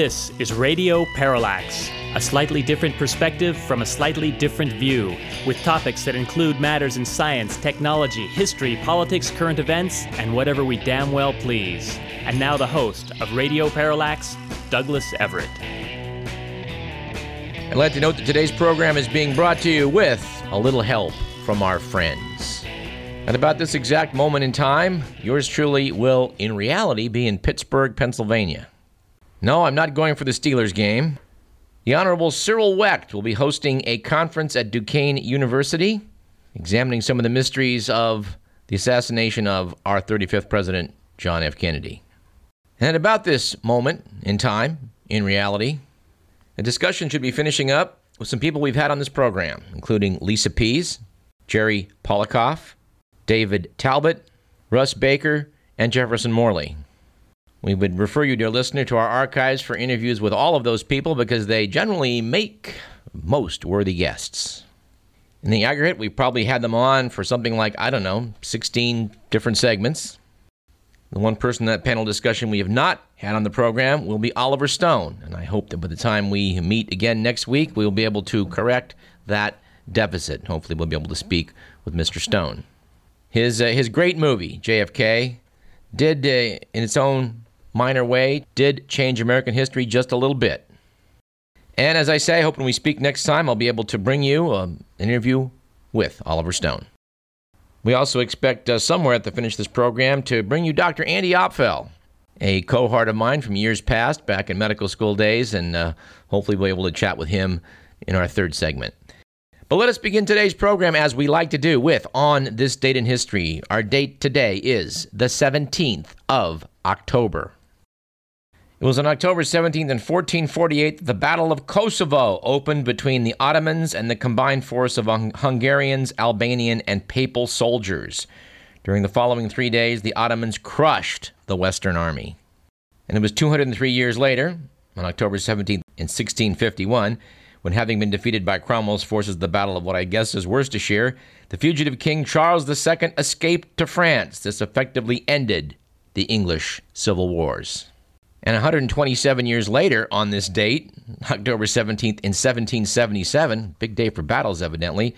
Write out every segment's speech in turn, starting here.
This is Radio Parallax, a slightly different perspective from a slightly different view, with topics that include matters in science, technology, history, politics, current events, and whatever we damn well please. And now the host of Radio Parallax, Douglas Everett. I'd like to note that today's program is being brought to you with a little help from our friends. At about this exact moment in time, yours truly will, in reality, be in Pittsburgh, Pennsylvania. No, I'm not going for the Steelers game. The Honorable Cyril Wecht will be hosting a conference at Duquesne University, examining some of the mysteries of the assassination of our 35th President, John F. Kennedy. And about this moment in time, in reality, the discussion should be finishing up with some people we've had on this program, including Lisa Pease, Jerry Policoff, David Talbot, Russ Baker, and Jefferson Morley. We would refer you, dear listener, to our archives for interviews with all of those people because they generally make most worthy guests. In the aggregate, we probably had them on for something like, I don't know, 16 different segments. The one person in that panel discussion we have not had on the program will be Oliver Stone, and I hope that by the time we meet again next week, we will be able to correct that deficit. Hopefully, we'll be able to speak with Mr. Stone. His, uh, his great movie, JFK, did, uh, in its own minor way, did change American history just a little bit. And as I say, hoping we speak next time, I'll be able to bring you um, an interview with Oliver Stone. We also expect uh, somewhere at the finish of this program to bring you Dr. Andy Opfel, a cohort of mine from years past, back in medical school days, and uh, hopefully we'll be able to chat with him in our third segment. But let us begin today's program as we like to do with On This Date in History. Our date today is the 17th of October. It was on October 17th in 1448 that the Battle of Kosovo opened between the Ottomans and the combined force of Hungarians, Albanian, and Papal soldiers. During the following three days, the Ottomans crushed the Western Army. And it was 203 years later, on October 17th in 1651, when having been defeated by Cromwell's forces at the Battle of what I guess is Worcestershire, the fugitive King Charles II escaped to France. This effectively ended the English Civil Wars. And 127 years later, on this date, October 17th in 1777, big day for battles, evidently,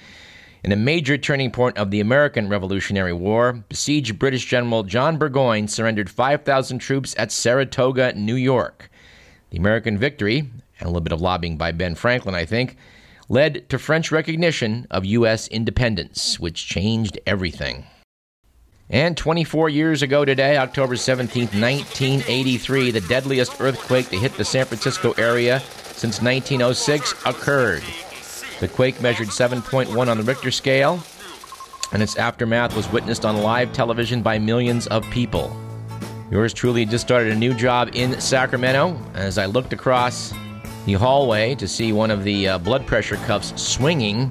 in a major turning point of the American Revolutionary War, besieged British General John Burgoyne surrendered 5,000 troops at Saratoga, New York. The American victory, and a little bit of lobbying by Ben Franklin, I think, led to French recognition of U.S. independence, which changed everything. And 24 years ago today, October 17, 1983, the deadliest earthquake to hit the San Francisco area since 1906 occurred. The quake measured 7.1 on the Richter scale, and its aftermath was witnessed on live television by millions of people. Yours truly just started a new job in Sacramento. As I looked across the hallway to see one of the uh, blood pressure cuffs swinging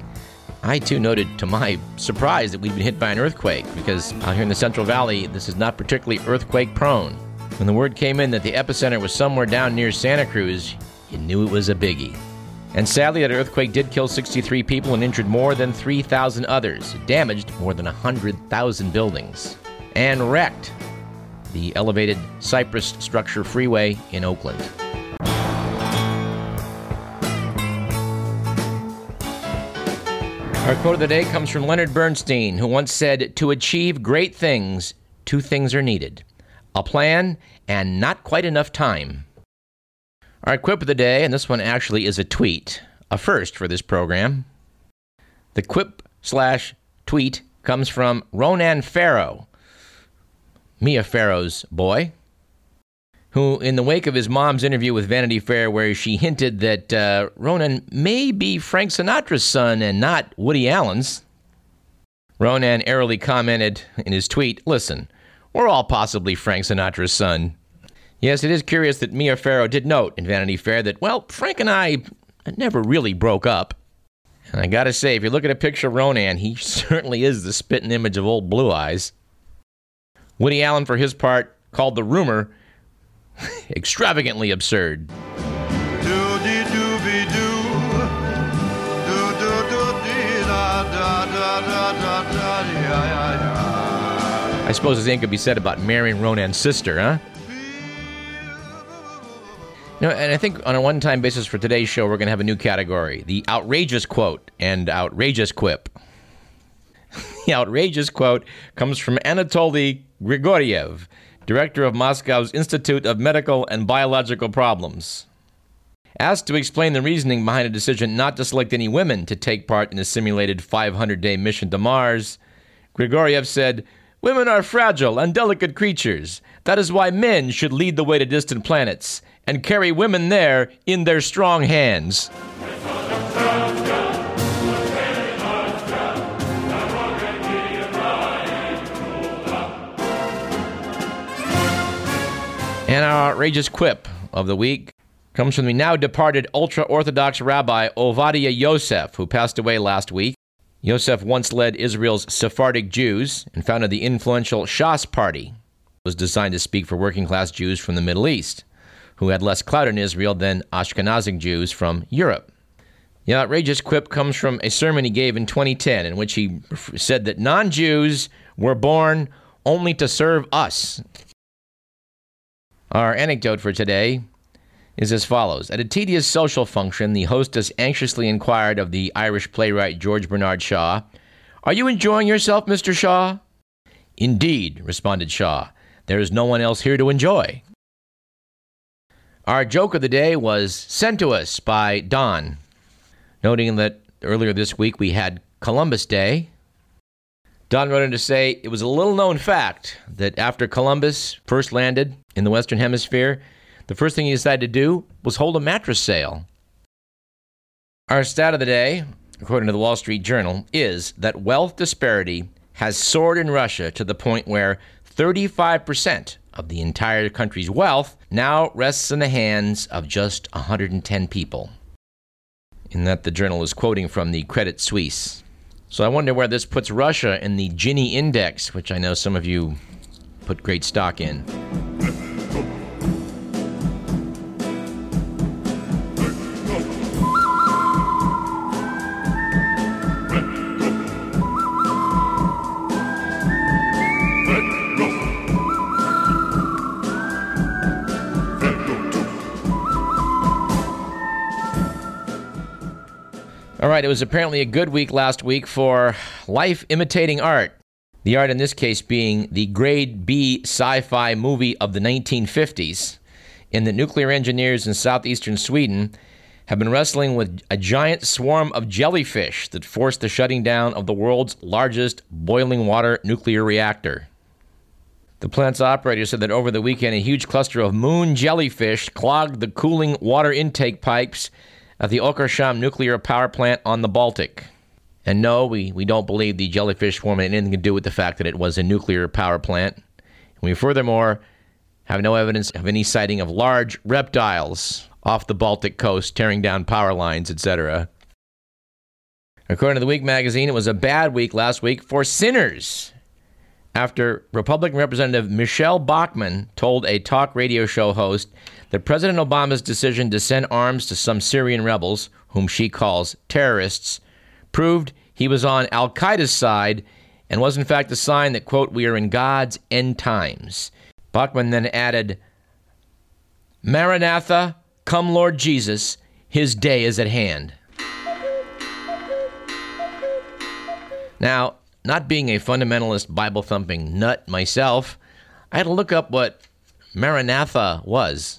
I too noted to my surprise that we'd been hit by an earthquake because out here in the Central Valley, this is not particularly earthquake prone. When the word came in that the epicenter was somewhere down near Santa Cruz, you knew it was a biggie. And sadly, that earthquake did kill 63 people and injured more than 3,000 others. It damaged more than 100,000 buildings and wrecked the elevated Cypress Structure Freeway in Oakland. Our quote of the day comes from Leonard Bernstein, who once said, To achieve great things, two things are needed a plan and not quite enough time. Our quip of the day, and this one actually is a tweet, a first for this program. The quip slash tweet comes from Ronan Farrow, Mia Farrow's boy who, in the wake of his mom's interview with Vanity Fair, where she hinted that uh, Ronan may be Frank Sinatra's son and not Woody Allen's, Ronan airily commented in his tweet Listen, we're all possibly Frank Sinatra's son. Yes, it is curious that Mia Farrow did note in Vanity Fair that, well, Frank and I never really broke up. And I gotta say, if you look at a picture of Ronan, he certainly is the spitting image of old Blue Eyes. Woody Allen, for his part, called the rumor extravagantly absurd. I suppose the same could be said about marrying Ronan's sister, huh? You know, and I think on a one time basis for today's show, we're going to have a new category the outrageous quote and outrageous quip. the outrageous quote comes from Anatoly Grigoriev, director of Moscow's Institute of Medical and Biological Problems. Asked to explain the reasoning behind a decision not to select any women to take part in a simulated 500 day mission to Mars, Grigoriev said, Women are fragile and delicate creatures. That is why men should lead the way to distant planets and carry women there in their strong hands. And our outrageous quip of the week comes from the now departed ultra Orthodox rabbi Ovadia Yosef, who passed away last week. Yosef once led Israel's Sephardic Jews and founded the influential Shas Party. Was designed to speak for working class Jews from the Middle East, who had less clout in Israel than Ashkenazic Jews from Europe. The outrageous quip comes from a sermon he gave in 2010 in which he said that non Jews were born only to serve us our anecdote for today is as follows. At a tedious social function, the hostess anxiously inquired of the Irish playwright George Bernard Shaw, Are you enjoying yourself, Mr. Shaw? Indeed, responded Shaw. There is no one else here to enjoy. Our joke of the day was sent to us by Don, noting that earlier this week we had Columbus Day, Don wrote in to say it was a little known fact that after Columbus first landed in the Western Hemisphere, the first thing he decided to do was hold a mattress sale. Our stat of the day, according to the Wall Street Journal, is that wealth disparity has soared in Russia to the point where 35% of the entire country's wealth now rests in the hands of just 110 people. In that, the journal is quoting from the Credit Suisse. So I wonder where this puts Russia in the Gini index, which I know some of you put great stock in. All right, it was apparently a good week last week for life imitating art. The art in this case being the grade B sci fi movie of the 1950s, in that nuclear engineers in southeastern Sweden have been wrestling with a giant swarm of jellyfish that forced the shutting down of the world's largest boiling water nuclear reactor. The plant's operator said that over the weekend, a huge cluster of moon jellyfish clogged the cooling water intake pipes at the Oskarshamn nuclear power plant on the Baltic. And no, we, we don't believe the jellyfish swarm had anything to do with the fact that it was a nuclear power plant. And we furthermore have no evidence of any sighting of large reptiles off the Baltic coast tearing down power lines, etc. According to the Week magazine, it was a bad week last week for sinners after Republican Representative Michelle Bachmann told a talk radio show host that President Obama's decision to send arms to some Syrian rebels, whom she calls terrorists, proved he was on Al Qaeda's side and was in fact a sign that, quote, we are in God's end times. Bachmann then added, Maranatha, come Lord Jesus, his day is at hand. Now, not being a fundamentalist Bible thumping nut myself, I had to look up what Maranatha was.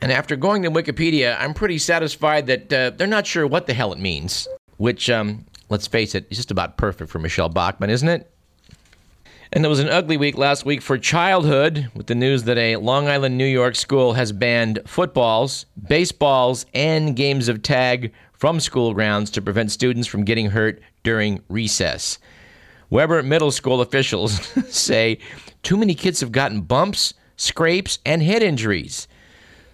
And after going to Wikipedia, I'm pretty satisfied that uh, they're not sure what the hell it means. Which, um, let's face it, is just about perfect for Michelle Bachmann, isn't it? And it was an ugly week last week for childhood with the news that a Long Island, New York school has banned footballs, baseballs, and games of tag from school grounds to prevent students from getting hurt during recess. Weber Middle School officials say too many kids have gotten bumps, scrapes, and head injuries.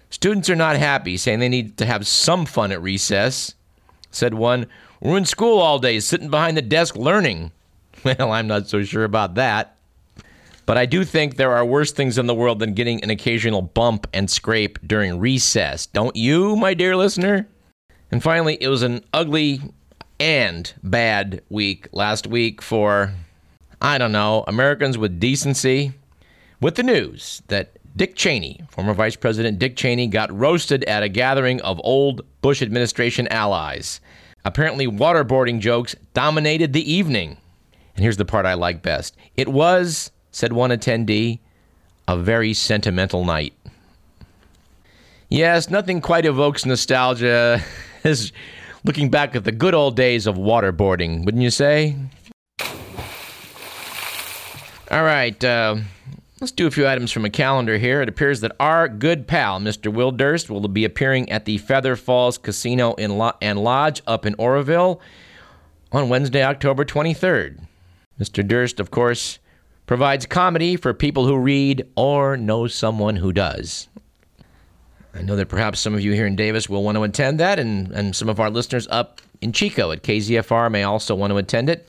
Students are not happy, saying they need to have some fun at recess. Said one, We're in school all day, sitting behind the desk learning. Well, I'm not so sure about that. But I do think there are worse things in the world than getting an occasional bump and scrape during recess. Don't you, my dear listener? And finally, it was an ugly and bad week last week for, I don't know, Americans with decency, with the news that Dick Cheney, former Vice President Dick Cheney, got roasted at a gathering of old Bush administration allies. Apparently, waterboarding jokes dominated the evening. And here's the part I like best it was, said one attendee, a very sentimental night. Yes, nothing quite evokes nostalgia as looking back at the good old days of waterboarding, wouldn't you say? All right, uh, let's do a few items from a calendar here. It appears that our good pal, Mr. Will Durst, will be appearing at the Feather Falls Casino Lo- and Lodge up in Oroville on Wednesday, October 23rd. Mr. Durst, of course, provides comedy for people who read or know someone who does. I know that perhaps some of you here in Davis will want to attend that, and, and some of our listeners up in Chico at KZFR may also want to attend it.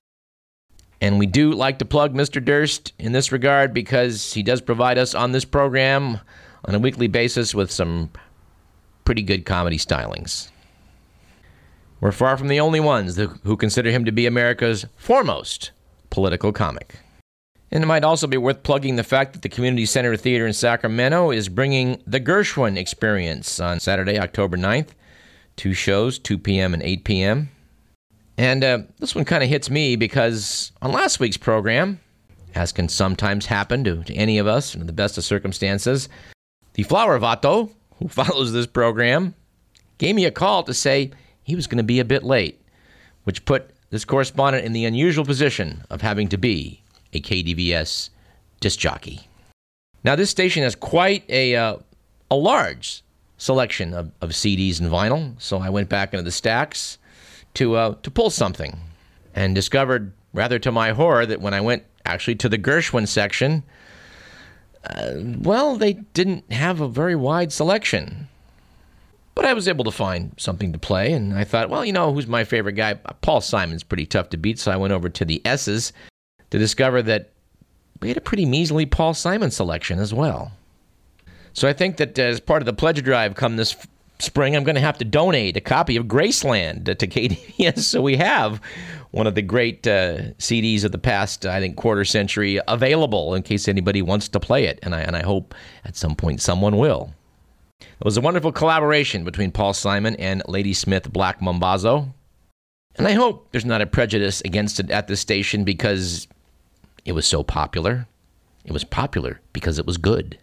And we do like to plug Mr. Durst in this regard because he does provide us on this program on a weekly basis with some pretty good comedy stylings. We're far from the only ones who consider him to be America's foremost political comic. And it might also be worth plugging the fact that the Community Center Theater in Sacramento is bringing the Gershwin Experience on Saturday, October 9th. Two shows, 2 p.m. and 8 p.m. And uh, this one kind of hits me because on last week's program, as can sometimes happen to, to any of us in the best of circumstances, the Flower Vato, who follows this program, gave me a call to say he was going to be a bit late, which put this correspondent in the unusual position of having to be a KDVS disc jockey. Now, this station has quite a, uh, a large selection of, of CDs and vinyl, so I went back into the stacks to, uh, to pull something and discovered, rather to my horror, that when I went actually to the Gershwin section, uh, well, they didn't have a very wide selection. But I was able to find something to play, and I thought, well, you know, who's my favorite guy? Paul Simon's pretty tough to beat, so I went over to the S's to discover that we had a pretty measly Paul Simon selection as well. So I think that as part of the pledge drive come this spring, I'm going to have to donate a copy of Graceland to KDVS so we have one of the great uh, CDs of the past, I think, quarter century available in case anybody wants to play it. And I, and I hope at some point someone will. It was a wonderful collaboration between Paul Simon and Ladysmith Black Mambazo. And I hope there's not a prejudice against it at this station because it was so popular. It was popular because it was good.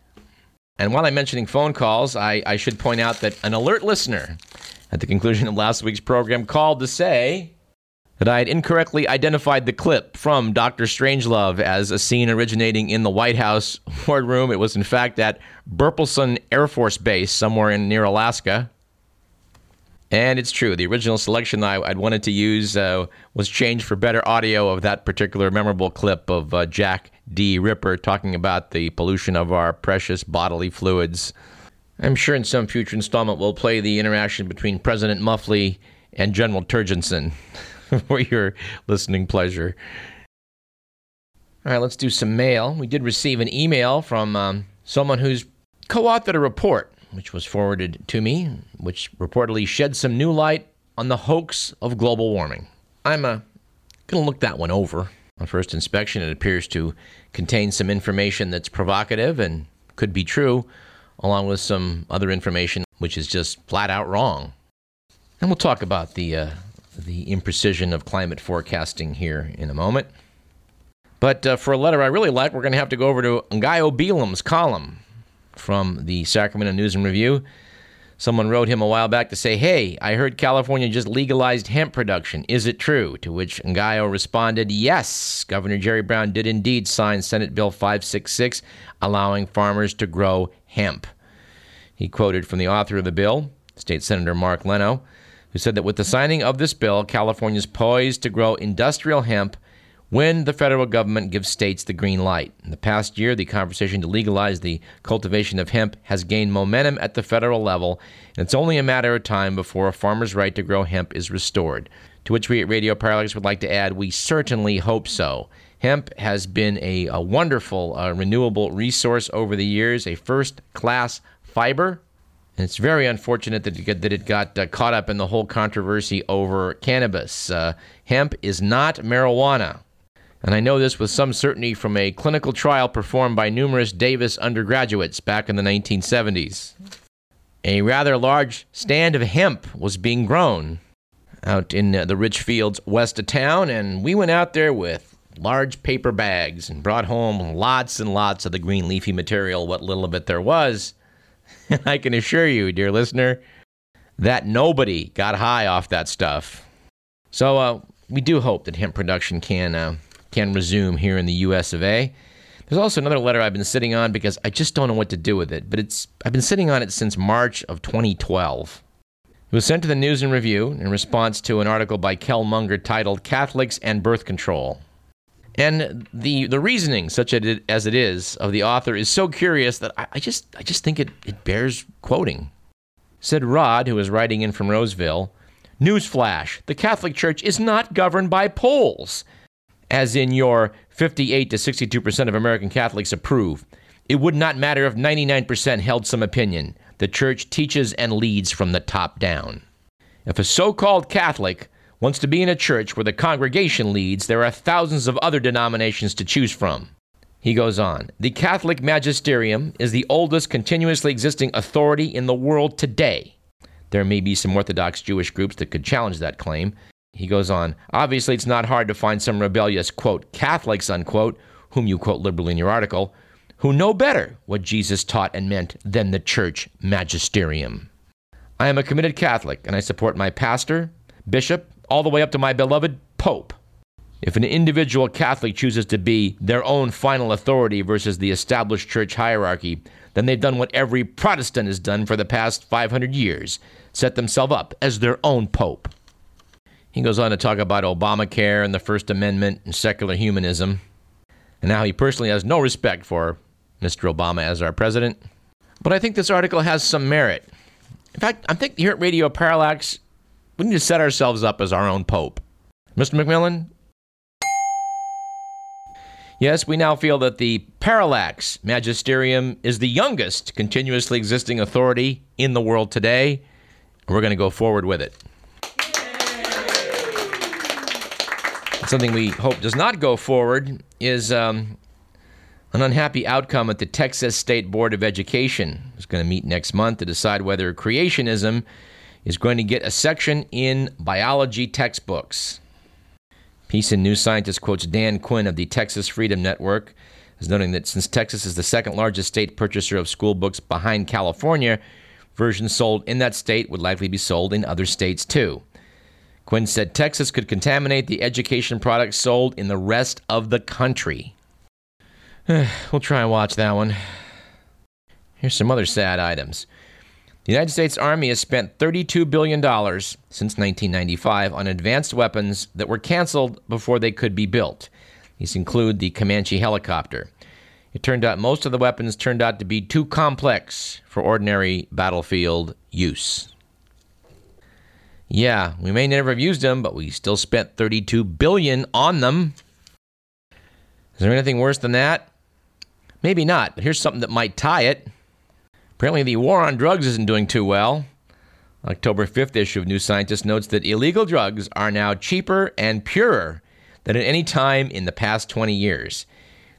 And while I'm mentioning phone calls, I, I should point out that an alert listener at the conclusion of last week's program called to say that I had incorrectly identified the clip from Dr. Strangelove as a scene originating in the White House wardroom. It was, in fact, at Burpelson Air Force Base somewhere in near Alaska. And it's true. The original selection I, would wanted to use uh, was changed for better audio of that particular memorable clip of uh, Jack D. Ripper talking about the pollution of our precious bodily fluids. I'm sure in some future installment we'll play the interaction between President Muffley and General Turgidson for your listening pleasure. All right, let's do some mail. We did receive an email from um, someone who's co authored a report which was forwarded to me, which reportedly shed some new light on the hoax of global warming. I'm uh, going to look that one over. On first inspection, it appears to contain some information that's provocative and could be true, along with some other information which is just flat out wrong. And we'll talk about the, uh, the imprecision of climate forecasting here in a moment. But uh, for a letter I really like, we're going to have to go over to Ngaio Bealum's column from the Sacramento News and Review. Someone wrote him a while back to say, Hey, I heard California just legalized hemp production. Is it true? To which Ngaio responded, Yes, Governor Jerry Brown did indeed sign Senate Bill 566, allowing farmers to grow hemp. He quoted from the author of the bill, State Senator Mark Leno, who said that with the signing of this bill, California is poised to grow industrial hemp when the federal government gives states the green light. In the past year, the conversation to legalize the cultivation of hemp has gained momentum at the federal level, and it's only a matter of time before a farmer's right to grow hemp is restored. To which we at Radio Parallax would like to add, we certainly hope so. Hemp has been a, a wonderful uh, renewable resource over the years, a first class fiber. And it's very unfortunate that it got, that it got uh, caught up in the whole controversy over cannabis. Uh, hemp is not marijuana. And I know this with some certainty from a clinical trial performed by numerous Davis undergraduates back in the 1970s. A rather large stand of hemp was being grown out in uh, the rich fields west of town, and we went out there with large paper bags and brought home lots and lots of the green leafy material, what little of it there was. And I can assure you, dear listener, that nobody got high off that stuff. So uh, we do hope that hemp production can uh, can resume here in the U.S. of A. There's also another letter I've been sitting on because I just don't know what to do with it. But it's I've been sitting on it since March of 2012. It was sent to the News and Review in response to an article by Kel Munger titled "Catholics and Birth Control." And the the reasoning, such as it is, of the author is so curious that I, I just I just think it, it bears quoting. Said Rod, who was writing in from Roseville, Newsflash: The Catholic Church is not governed by polls as in your 58 to 62% of American Catholics approve. It would not matter if 99% held some opinion. The church teaches and leads from the top down. If a so called Catholic wants to be in a church where the congregation leads, there are thousands of other denominations to choose from. He goes on The Catholic magisterium is the oldest continuously existing authority in the world today. There may be some Orthodox Jewish groups that could challenge that claim, he goes on, obviously, it's not hard to find some rebellious, quote, Catholics, unquote, whom you quote liberally in your article, who know better what Jesus taught and meant than the church magisterium. I am a committed Catholic, and I support my pastor, bishop, all the way up to my beloved Pope. If an individual Catholic chooses to be their own final authority versus the established church hierarchy, then they've done what every Protestant has done for the past 500 years set themselves up as their own Pope. He goes on to talk about Obamacare and the First Amendment and secular humanism, and how he personally has no respect for Mr. Obama as our president. But I think this article has some merit. In fact, I think here at Radio Parallax, we need to set ourselves up as our own pope. Mr. McMillan? Yes, we now feel that the Parallax Magisterium is the youngest continuously existing authority in the world today. We're going to go forward with it. Something we hope does not go forward is um, an unhappy outcome at the Texas State Board of Education. It's going to meet next month to decide whether creationism is going to get a section in biology textbooks. Peace and New Scientist quotes Dan Quinn of the Texas Freedom Network as noting that since Texas is the second largest state purchaser of school books behind California, versions sold in that state would likely be sold in other states too. Quinn said Texas could contaminate the education products sold in the rest of the country. we'll try and watch that one. Here's some other sad items. The United States Army has spent $32 billion since 1995 on advanced weapons that were canceled before they could be built. These include the Comanche helicopter. It turned out most of the weapons turned out to be too complex for ordinary battlefield use. Yeah, we may never have used them, but we still spent 32 billion on them. Is there anything worse than that? Maybe not, but here's something that might tie it. Apparently, the war on drugs isn't doing too well. October 5th issue of New Scientist notes that illegal drugs are now cheaper and purer than at any time in the past 20 years.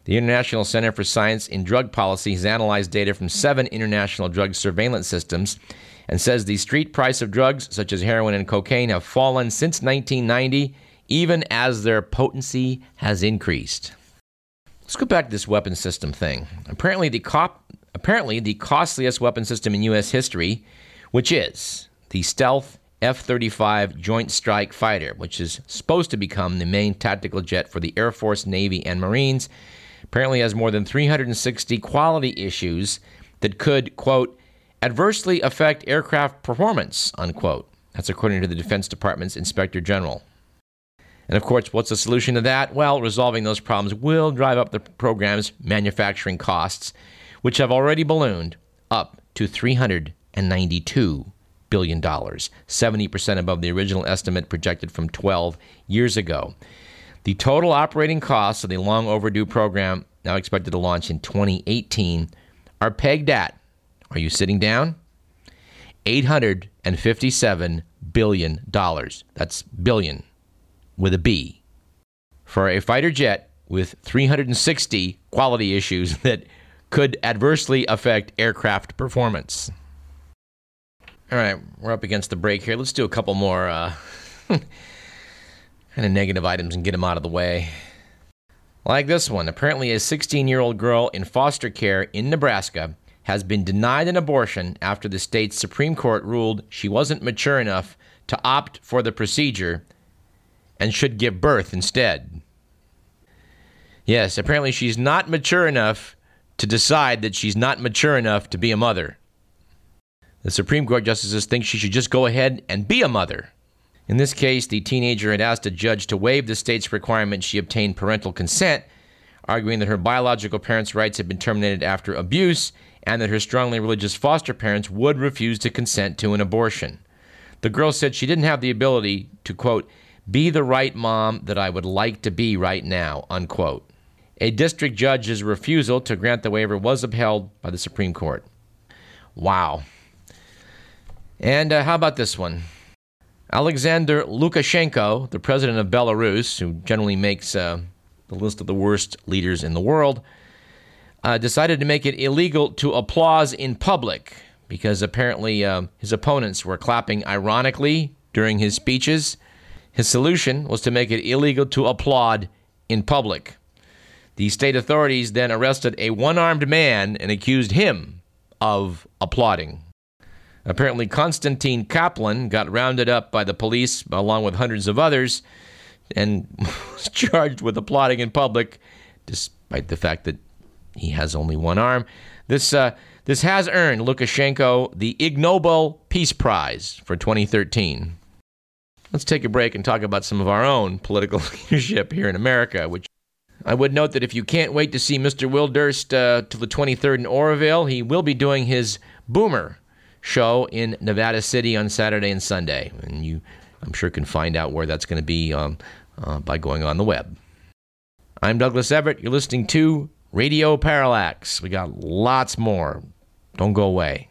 The International Center for Science in Drug Policy has analyzed data from seven international drug surveillance systems and says the street price of drugs such as heroin and cocaine have fallen since 1990, even as their potency has increased. Let's go back to this weapon system thing. Apparently, the cop, apparently the costliest weapon system in U.S. history, which is the stealth F-35 Joint Strike Fighter, which is supposed to become the main tactical jet for the Air Force, Navy, and Marines, apparently has more than 360 quality issues that could, quote, adversely affect aircraft performance, unquote. That's according to the Defense Department's Inspector General. And of course, what's the solution to that? Well, resolving those problems will drive up the program's manufacturing costs, which have already ballooned up to $392 billion, 70% above the original estimate projected from 12 years ago. The total operating costs of the long overdue program, now expected to launch in 2018, are pegged at are you sitting down? $857 billion. That's billion with a B. For a fighter jet with 360 quality issues that could adversely affect aircraft performance. All right, we're up against the break here. Let's do a couple more uh, kind of negative items and get them out of the way. Like this one. Apparently, a 16 year old girl in foster care in Nebraska has been denied an abortion after the state's Supreme Court ruled she wasn't mature enough to opt for the procedure and should give birth instead. Yes, apparently she's not mature enough to decide that she's not mature enough to be a mother. The Supreme Court justices think she should just go ahead and be a mother. In this case, the teenager had asked a judge to waive the state's requirement she obtain parental consent, arguing that her biological parents' rights had been terminated after abuse and that her strongly religious foster parents would refuse to consent to an abortion. The girl said she didn't have the ability to, quote, be the right mom that I would like to be right now, unquote. A district judge's refusal to grant the waiver was upheld by the Supreme Court. Wow. And uh, how about this one? Alexander Lukashenko, the president of Belarus, who generally makes uh, the list of the worst leaders in the world, uh, decided to make it illegal to applause in public because apparently uh, his opponents were clapping ironically during his speeches. His solution was to make it illegal to applaud in public. The state authorities then arrested a one armed man and accused him of applauding. Apparently, Konstantin Kaplan got rounded up by the police along with hundreds of others and was charged with applauding in public, despite the fact that he has only one arm. This, uh, this has earned Lukashenko the Ig Nobel Peace Prize for 2013. Let's take a break and talk about some of our own political leadership here in America, which I would note that if you can't wait to see Mr. Will Durst uh, till the 23rd in Oroville, he will be doing his Boomer show in Nevada City on Saturday and Sunday. And you, I'm sure, can find out where that's going to be um, uh, by going on the web. I'm Douglas Everett. You're listening to Radio Parallax. We got lots more. Don't go away.